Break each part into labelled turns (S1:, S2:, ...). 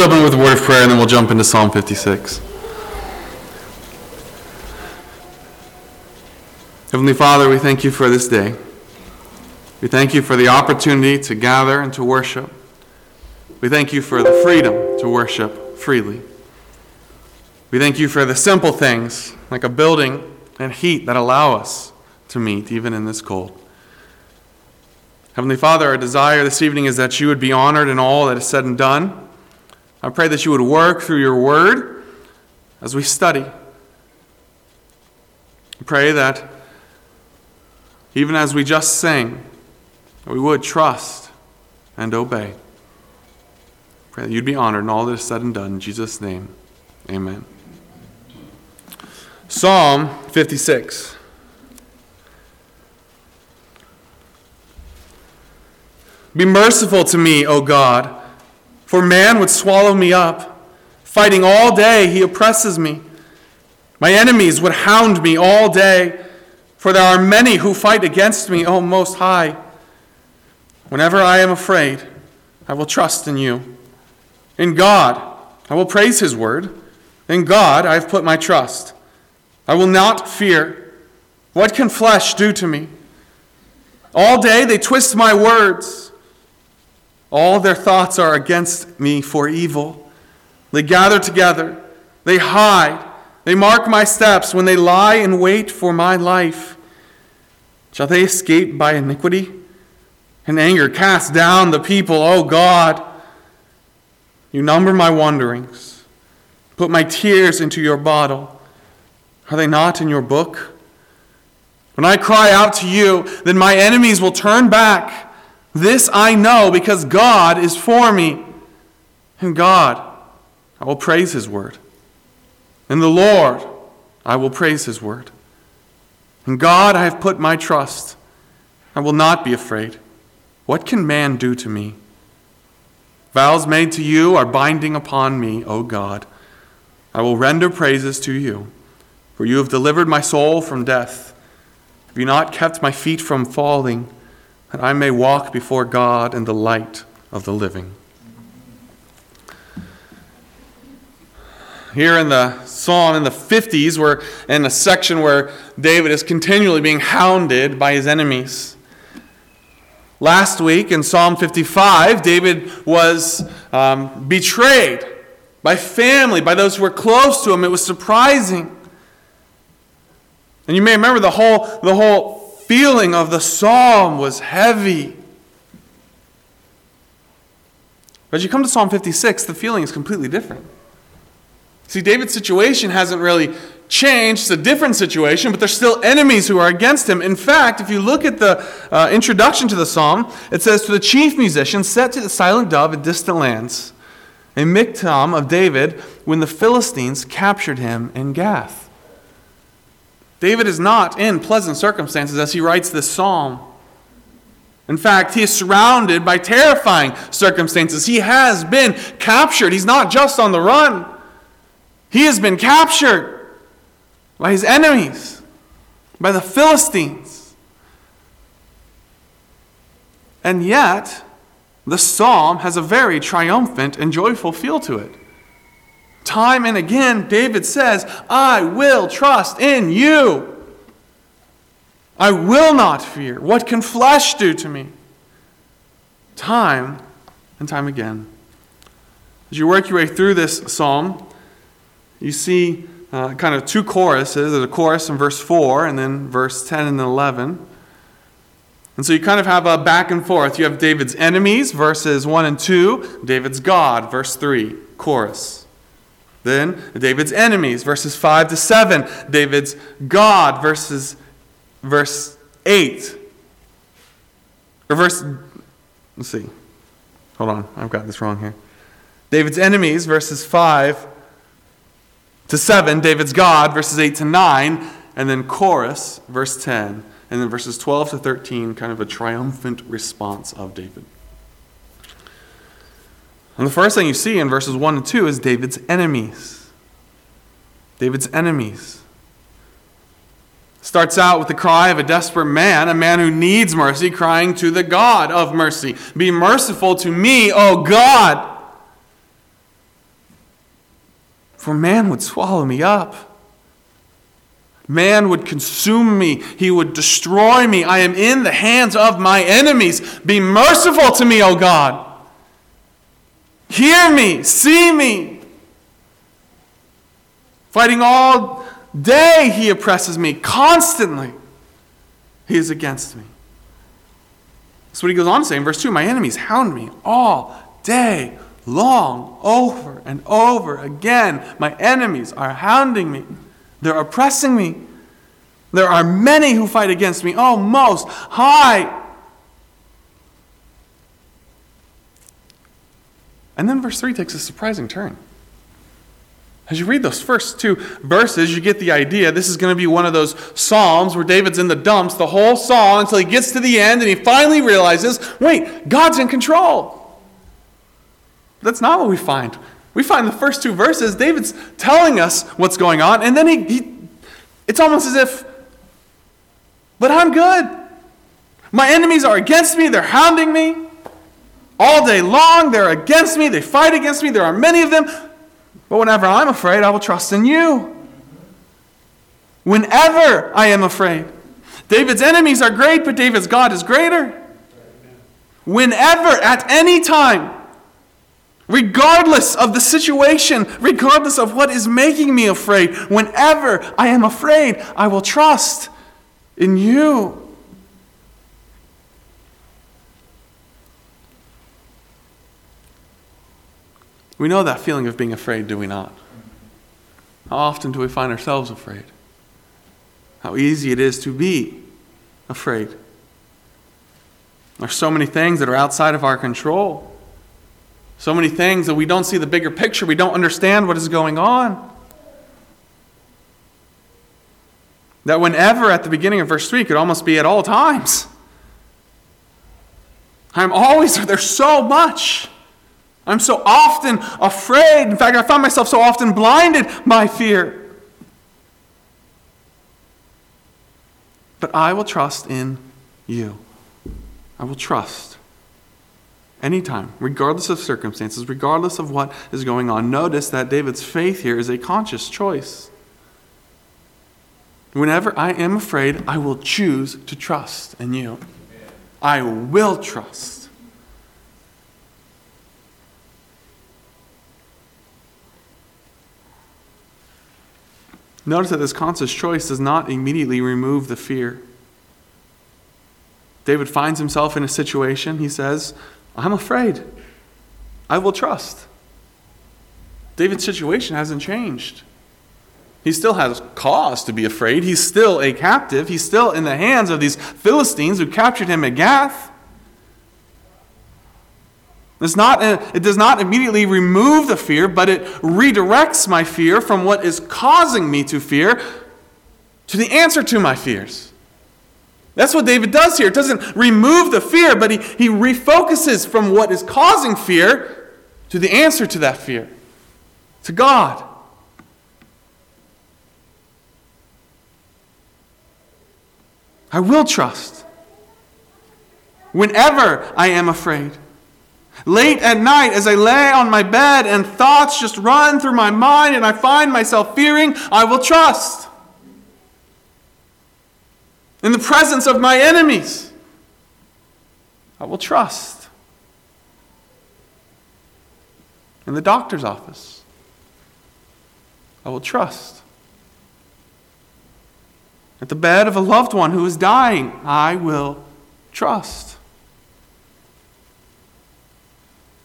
S1: open with a word of prayer and then we'll jump into Psalm 56. Heavenly Father, we thank you for this day. We thank you for the opportunity to gather and to worship. We thank you for the freedom to worship freely. We thank you for the simple things like a building and heat that allow us to meet even in this cold. Heavenly Father, our desire this evening is that you would be honored in all that is said and done. I pray that you would work through your word as we study. I pray that even as we just sang, we would trust and obey. Pray that you'd be honored in all that is said and done. In Jesus' name, amen. Psalm 56. Be merciful to me, O God, for man would swallow me up. Fighting all day, he oppresses me. My enemies would hound me all day, for there are many who fight against me, O Most High. Whenever I am afraid, I will trust in you. In God, I will praise his word. In God, I have put my trust. I will not fear. What can flesh do to me? All day they twist my words. All their thoughts are against me for evil. They gather together, they hide, they mark my steps when they lie in wait for my life. Shall they escape by iniquity? In anger, cast down the people, O God. You number my wanderings. Put my tears into your bottle. Are they not in your book? When I cry out to you, then my enemies will turn back. This I know because God is for me. And God, I will praise his word. And the Lord, I will praise his word. In God I have put my trust. I will not be afraid. What can man do to me? Vows made to you are binding upon me, O God. I will render praises to you, for you have delivered my soul from death. Have you not kept my feet from falling? That I may walk before God in the light of the living. Here in the psalm in the 50s, we're in a section where David is continually being hounded by his enemies. Last week in Psalm 55, David was um, betrayed by family, by those who were close to him. It was surprising. And you may remember the whole, the whole feeling of the psalm was heavy. But as you come to Psalm 56, the feeling is completely different. See, David's situation hasn't really changed. It's a different situation, but there's still enemies who are against him. In fact, if you look at the uh, introduction to the psalm, it says, To the chief musician set to the silent dove in distant lands, a miktam of David when the Philistines captured him in Gath. David is not in pleasant circumstances as he writes this psalm. In fact, he is surrounded by terrifying circumstances. He has been captured. He's not just on the run, he has been captured by his enemies, by the Philistines. And yet, the psalm has a very triumphant and joyful feel to it. Time and again, David says, I will trust in you. I will not fear. What can flesh do to me? Time and time again. As you work your way through this psalm, you see uh, kind of two choruses. There's a chorus in verse 4 and then verse 10 and 11. And so you kind of have a back and forth. You have David's enemies, verses 1 and 2, David's God, verse 3, chorus. Then David's enemies, verses 5 to 7. David's God, verses verse 8. Or verse, let's see. Hold on, I've got this wrong here. David's enemies, verses 5 to 7. David's God, verses 8 to 9. And then chorus, verse 10. And then verses 12 to 13, kind of a triumphant response of David. And the first thing you see in verses 1 and 2 is David's enemies. David's enemies. Starts out with the cry of a desperate man, a man who needs mercy, crying to the God of mercy Be merciful to me, O God. For man would swallow me up. Man would consume me. He would destroy me. I am in the hands of my enemies. Be merciful to me, O God. Hear me. See me. Fighting all day, he oppresses me. Constantly, he is against me. That's what he goes on to say in verse 2 My enemies hound me all day long, over and over again. My enemies are hounding me, they're oppressing me. There are many who fight against me. Oh, most high. And then verse 3 takes a surprising turn. As you read those first two verses, you get the idea. This is going to be one of those Psalms where David's in the dumps the whole song until he gets to the end and he finally realizes wait, God's in control. That's not what we find. We find the first two verses, David's telling us what's going on, and then he, he it's almost as if, but I'm good. My enemies are against me, they're hounding me. All day long, they're against me, they fight against me, there are many of them. But whenever I'm afraid, I will trust in you. Whenever I am afraid. David's enemies are great, but David's God is greater. Whenever, at any time, regardless of the situation, regardless of what is making me afraid, whenever I am afraid, I will trust in you. We know that feeling of being afraid, do we not? How often do we find ourselves afraid? How easy it is to be afraid. There's so many things that are outside of our control. So many things that we don't see the bigger picture. We don't understand what is going on. That whenever at the beginning of verse 3 could almost be at all times. I'm always, there's so much. I'm so often afraid. In fact, I find myself so often blinded by fear. But I will trust in you. I will trust. Anytime, regardless of circumstances, regardless of what is going on. Notice that David's faith here is a conscious choice. Whenever I am afraid, I will choose to trust in you. I will trust. Notice that this conscious choice does not immediately remove the fear. David finds himself in a situation, he says, I'm afraid. I will trust. David's situation hasn't changed. He still has cause to be afraid. He's still a captive. He's still in the hands of these Philistines who captured him at Gath. It's not, uh, it does not immediately remove the fear, but it redirects my fear from what is causing me to fear to the answer to my fears. That's what David does here. It doesn't remove the fear, but he, he refocuses from what is causing fear to the answer to that fear, to God. I will trust whenever I am afraid. Late at night, as I lay on my bed and thoughts just run through my mind and I find myself fearing, I will trust. In the presence of my enemies, I will trust. In the doctor's office, I will trust. At the bed of a loved one who is dying, I will trust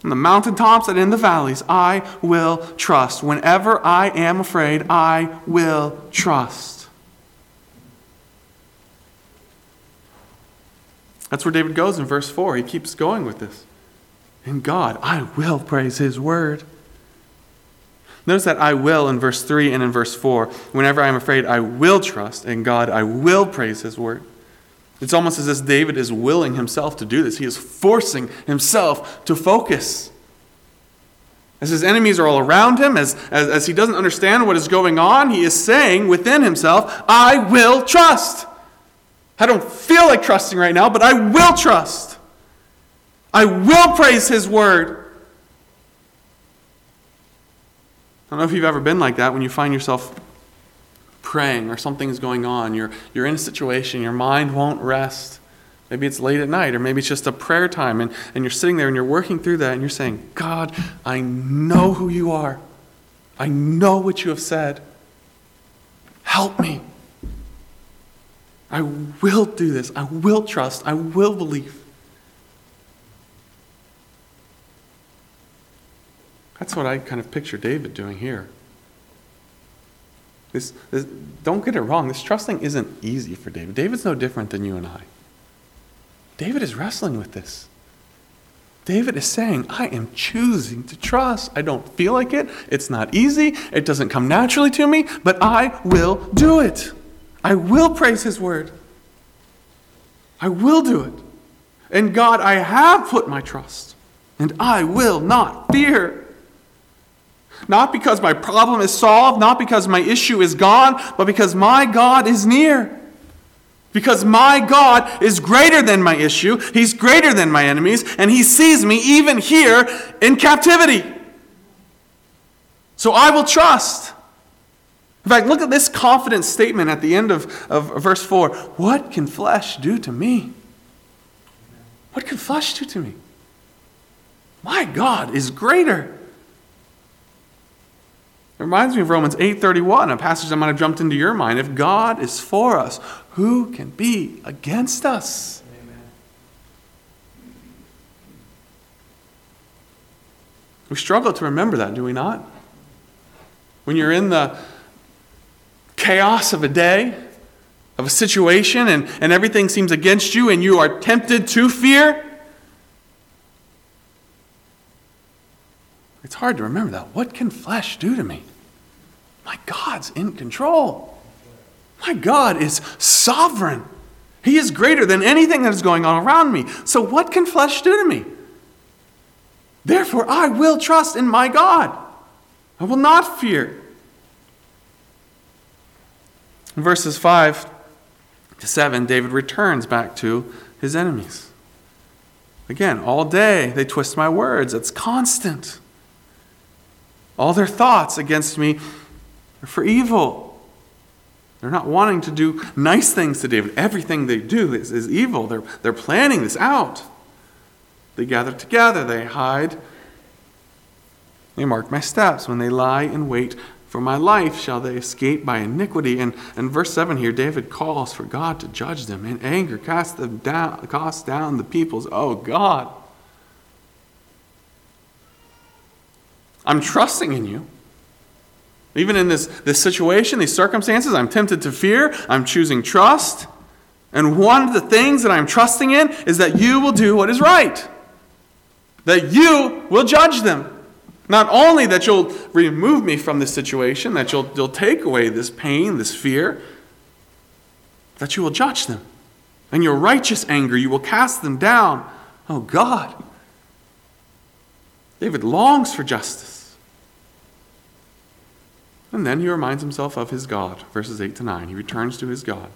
S1: on the mountaintops and in the valleys, I will trust. Whenever I am afraid, I will trust. That's where David goes in verse 4. He keeps going with this. In God, I will praise his word. Notice that I will in verse 3 and in verse 4. Whenever I am afraid, I will trust. In God, I will praise his word. It's almost as if David is willing himself to do this. He is forcing himself to focus. As his enemies are all around him, as, as, as he doesn't understand what is going on, he is saying within himself, I will trust. I don't feel like trusting right now, but I will trust. I will praise his word. I don't know if you've ever been like that when you find yourself praying or something's going on. You're, you're in a situation, your mind won't rest. Maybe it's late at night, or maybe it's just a prayer time, and, and you're sitting there and you're working through that, and you're saying, God, I know who you are. I know what you have said. Help me. I will do this. I will trust. I will believe. That's what I kind of picture David doing here. This, this, don't get it wrong. This trusting isn't easy for David. David's no different than you and I. David is wrestling with this. David is saying, I am choosing to trust. I don't feel like it. It's not easy. It doesn't come naturally to me, but I will do it. I will praise his word. I will do it. In God, I have put my trust, and I will not fear. Not because my problem is solved, not because my issue is gone, but because my God is near. Because my God is greater than my issue, He's greater than my enemies, and He sees me even here in captivity. So I will trust. In fact, look at this confident statement at the end of, of verse 4. What can flesh do to me? What can flesh do to me? My God is greater. It reminds me of Romans 8:31, a passage that might have jumped into your mind. If God is for us, who can be against us? Amen. We struggle to remember that, do we not? When you're in the chaos of a day, of a situation, and, and everything seems against you, and you are tempted to fear, It's hard to remember that. What can flesh do to me? My God's in control. My God is sovereign. He is greater than anything that is going on around me. So, what can flesh do to me? Therefore, I will trust in my God. I will not fear. In verses 5 to 7, David returns back to his enemies. Again, all day they twist my words. It's constant. All their thoughts against me are for evil. They're not wanting to do nice things to David. Everything they do is, is evil. They're, they're planning this out. They gather together, they hide. They mark my steps. When they lie in wait for my life, shall they escape by iniquity. And in verse 7 here, David calls for God to judge them. In anger, cast them down, cast down the peoples. Oh God. I'm trusting in you. Even in this, this situation, these circumstances, I'm tempted to fear. I'm choosing trust. And one of the things that I'm trusting in is that you will do what is right, that you will judge them. Not only that you'll remove me from this situation, that you'll, you'll take away this pain, this fear, that you will judge them. And your righteous anger, you will cast them down. Oh God. David longs for justice. And then he reminds himself of his God, verses 8 to 9. He returns to his God.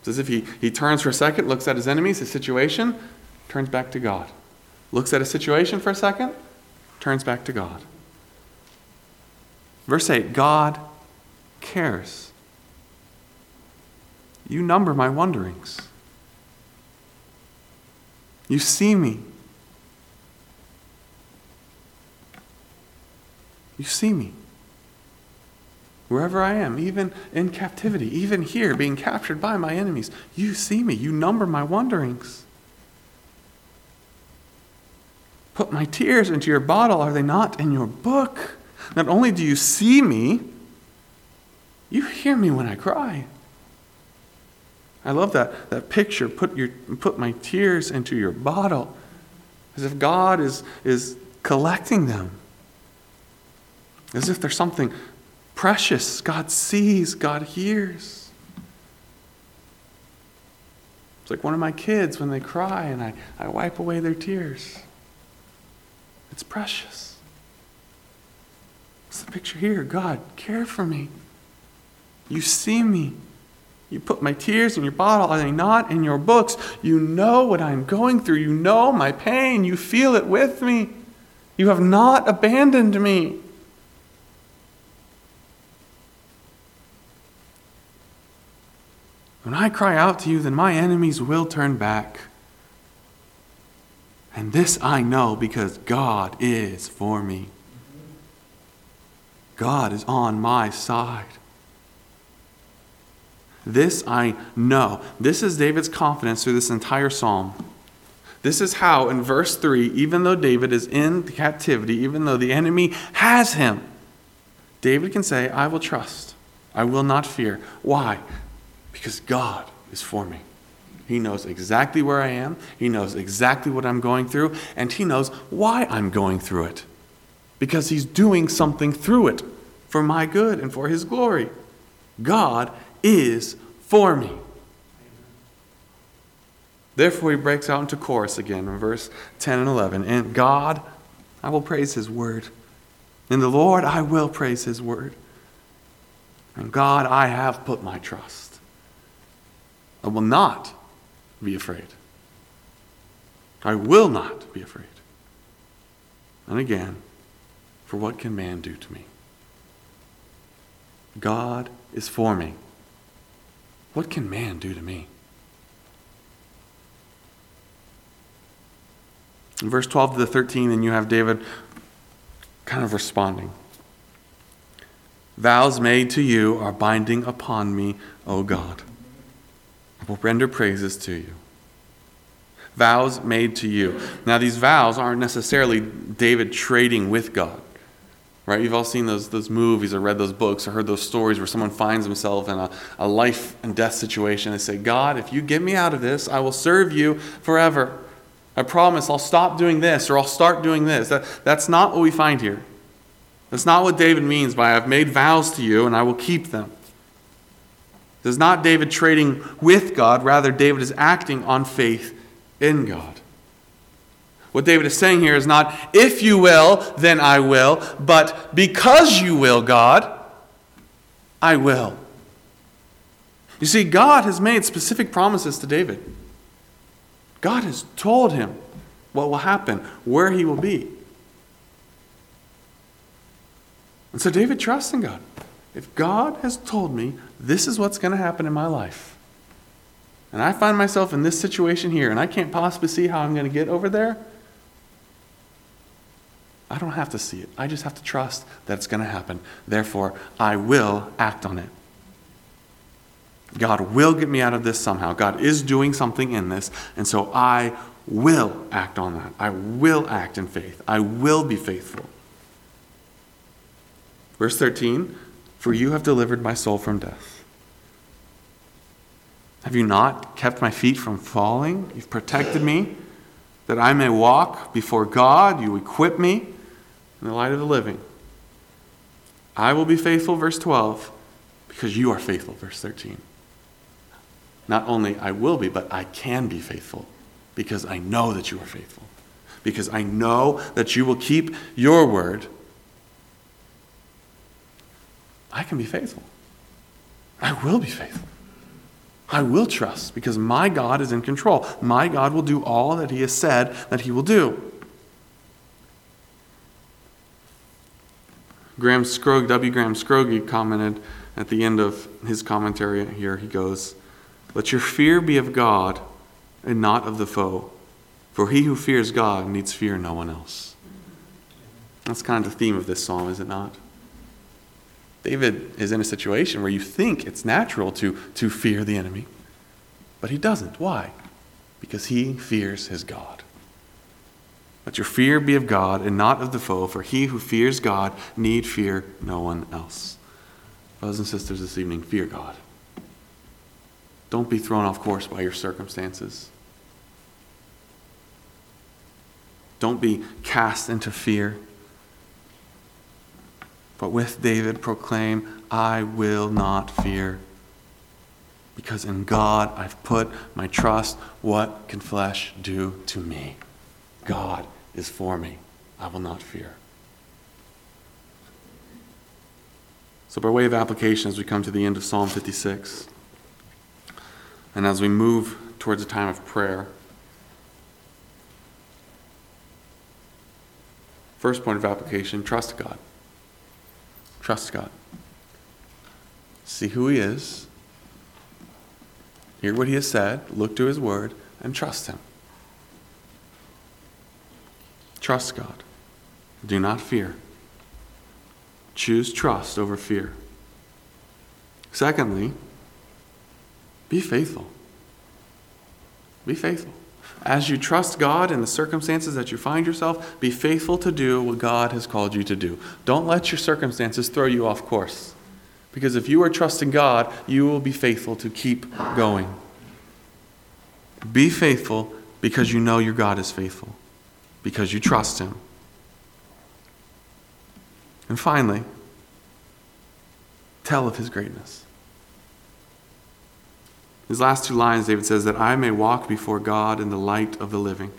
S1: It's as if he, he turns for a second, looks at his enemies, his situation, turns back to God. Looks at a situation for a second, turns back to God. Verse 8 God cares. You number my wanderings. You see me. You see me wherever I am, even in captivity, even here, being captured by my enemies. You see me, you number my wanderings. Put my tears into your bottle, are they not in your book? Not only do you see me, you hear me when I cry. I love that, that picture. Put, your, put my tears into your bottle. As if God is, is collecting them. As if there's something precious. God sees, God hears. It's like one of my kids when they cry and I, I wipe away their tears. It's precious. What's the picture here? God, care for me. You see me. You put my tears in your bottle. Are they not in your books? You know what I'm going through. You know my pain. You feel it with me. You have not abandoned me. When I cry out to you, then my enemies will turn back. And this I know because God is for me. God is on my side. This I know. This is David's confidence through this entire psalm. This is how, in verse 3, even though David is in captivity, even though the enemy has him, David can say, I will trust. I will not fear. Why? Because God is for me. He knows exactly where I am, He knows exactly what I'm going through, and He knows why I'm going through it. Because He's doing something through it for my good and for His glory. God is for me. Therefore, he breaks out into chorus again in verse 10 and 11. And God, I will praise his word. In the Lord, I will praise his word. And God, I have put my trust. I will not be afraid. I will not be afraid. And again, for what can man do to me? God is for me. What can man do to me? In verse 12 to the 13, then you have David kind of responding. Vows made to you are binding upon me, O God. Will render praises to you. Vows made to you. Now, these vows aren't necessarily David trading with God. Right? You've all seen those, those movies or read those books or heard those stories where someone finds himself in a, a life and death situation. They say, God, if you get me out of this, I will serve you forever. I promise I'll stop doing this or I'll start doing this. That, that's not what we find here. That's not what David means by I've made vows to you and I will keep them. This is not David trading with God, rather, David is acting on faith in God. What David is saying here is not, if you will, then I will, but because you will, God, I will. You see, God has made specific promises to David. God has told him what will happen, where he will be. And so David trusts in God. If God has told me this is what's going to happen in my life, and I find myself in this situation here, and I can't possibly see how I'm going to get over there, I don't have to see it. I just have to trust that it's going to happen. Therefore, I will act on it. God will get me out of this somehow. God is doing something in this, and so I will act on that. I will act in faith. I will be faithful. Verse 13 For you have delivered my soul from death. Have you not kept my feet from falling? You've protected me that I may walk before God. You equip me in the light of the living. I will be faithful, verse 12, because you are faithful, verse 13. Not only I will be, but I can be faithful because I know that you are faithful. Because I know that you will keep your word. I can be faithful. I will be faithful. I will trust because my God is in control. My God will do all that He has said that He will do. Graham Scroggie, W. Graham Scroggie commented at the end of his commentary here, he goes, Let your fear be of God and not of the foe, for he who fears God needs fear no one else. That's kind of the theme of this psalm, is it not? David is in a situation where you think it's natural to, to fear the enemy, but he doesn't. Why? Because he fears his God. Let your fear be of God and not of the foe, for he who fears God need fear no one else. Brothers and sisters, this evening, fear God. Don't be thrown off course by your circumstances. Don't be cast into fear. But with David, proclaim, I will not fear. Because in God I've put my trust. What can flesh do to me? God is for me. I will not fear. So, by way of application, as we come to the end of Psalm 56, and as we move towards a time of prayer, first point of application trust God. Trust God. See who He is, Hear what he has said, look to his word, and trust him. Trust God. Do not fear. Choose trust over fear. Secondly, be faithful. Be faithful. As you trust God in the circumstances that you find yourself, be faithful to do what God has called you to do. Don't let your circumstances throw you off course. Because if you are trusting God, you will be faithful to keep going. Be faithful because you know your God is faithful, because you trust Him. And finally, tell of His greatness. His last two lines, David says, that I may walk before God in the light of the living.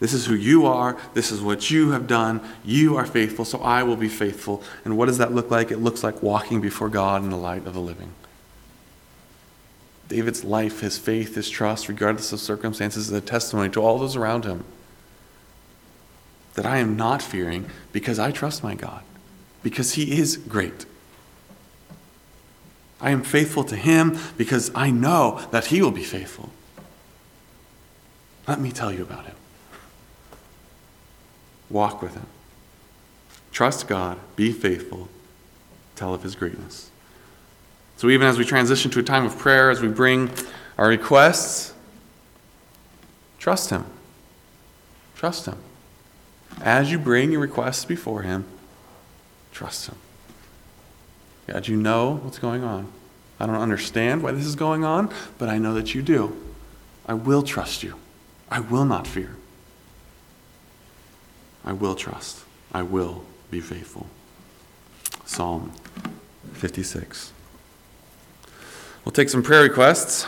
S1: This is who you are. This is what you have done. You are faithful, so I will be faithful. And what does that look like? It looks like walking before God in the light of the living. David's life, his faith, his trust, regardless of circumstances, is a testimony to all those around him that I am not fearing because I trust my God, because he is great. I am faithful to him because I know that he will be faithful. Let me tell you about him. Walk with him. Trust God, be faithful, tell of his greatness. So, even as we transition to a time of prayer, as we bring our requests, trust him. Trust him. As you bring your requests before him, trust him. God, you know what's going on. I don't understand why this is going on, but I know that you do. I will trust you. I will not fear. I will trust. I will be faithful. Psalm 56. We'll take some prayer requests.